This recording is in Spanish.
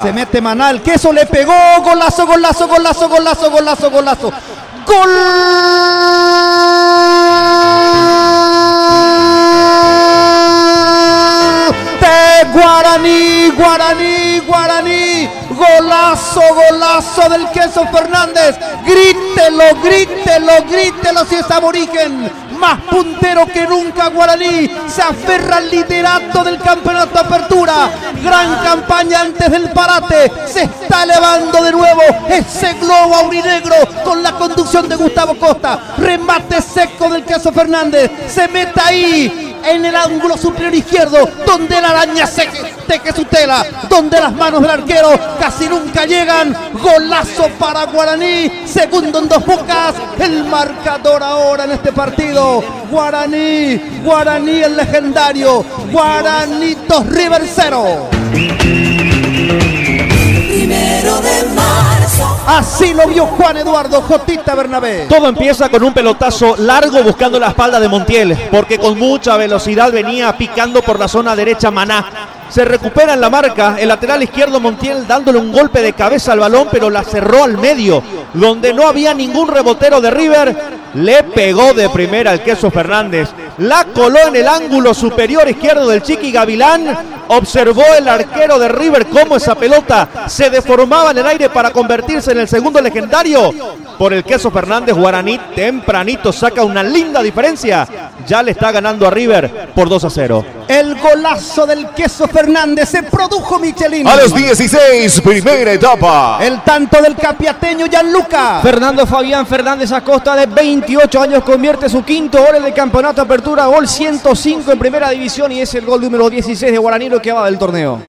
Se mete Manal, queso le pegó, golazo, golazo, golazo, golazo, golazo, golazo. Gol de Guaraní, Guaraní, Guaraní. Golazo, golazo del queso Fernández. Grítelo, grítelo, grítelo si es aborigen. Más puntero que nunca Guaraní, se aferra al liderato del campeonato apertura, gran campaña antes del parate, se está elevando de nuevo ese globo aurinegro con la conducción de Gustavo Costa, remate seco del caso Fernández, se mete ahí en el ángulo superior izquierdo, donde la araña se teje su tela, donde las manos del arquero casi nunca llegan. Golazo para Guaraní, segundo en dos bocas, el marcador ahora en este partido. Guaraní, Guaraní el legendario, Guaraní 2 River 0. Así lo vio Juan Eduardo Jotita Bernabé. Todo empieza con un pelotazo largo buscando la espalda de Montiel, porque con mucha velocidad venía picando por la zona derecha Maná. Se recupera en la marca el lateral izquierdo Montiel dándole un golpe de cabeza al balón, pero la cerró al medio, donde no había ningún rebotero de River. Le pegó de primera al queso Fernández. La coló en el ángulo superior izquierdo del Chiqui Gavilán. Observó el arquero de River cómo esa pelota se deformaba en el aire para convertirse en el segundo legendario. Por el queso Fernández, Guaraní tempranito saca una linda diferencia. Ya le está ganando a River por 2 a 0. El golazo del queso Fernández se produjo Michelin. A los 16, primera etapa. El tanto del capiateño Gianluca. Fernando Fabián Fernández Acosta de 28 años convierte su quinto gol en el campeonato apertura, gol 105 en primera división y es el gol número 16 de Guaraní lo que va del torneo.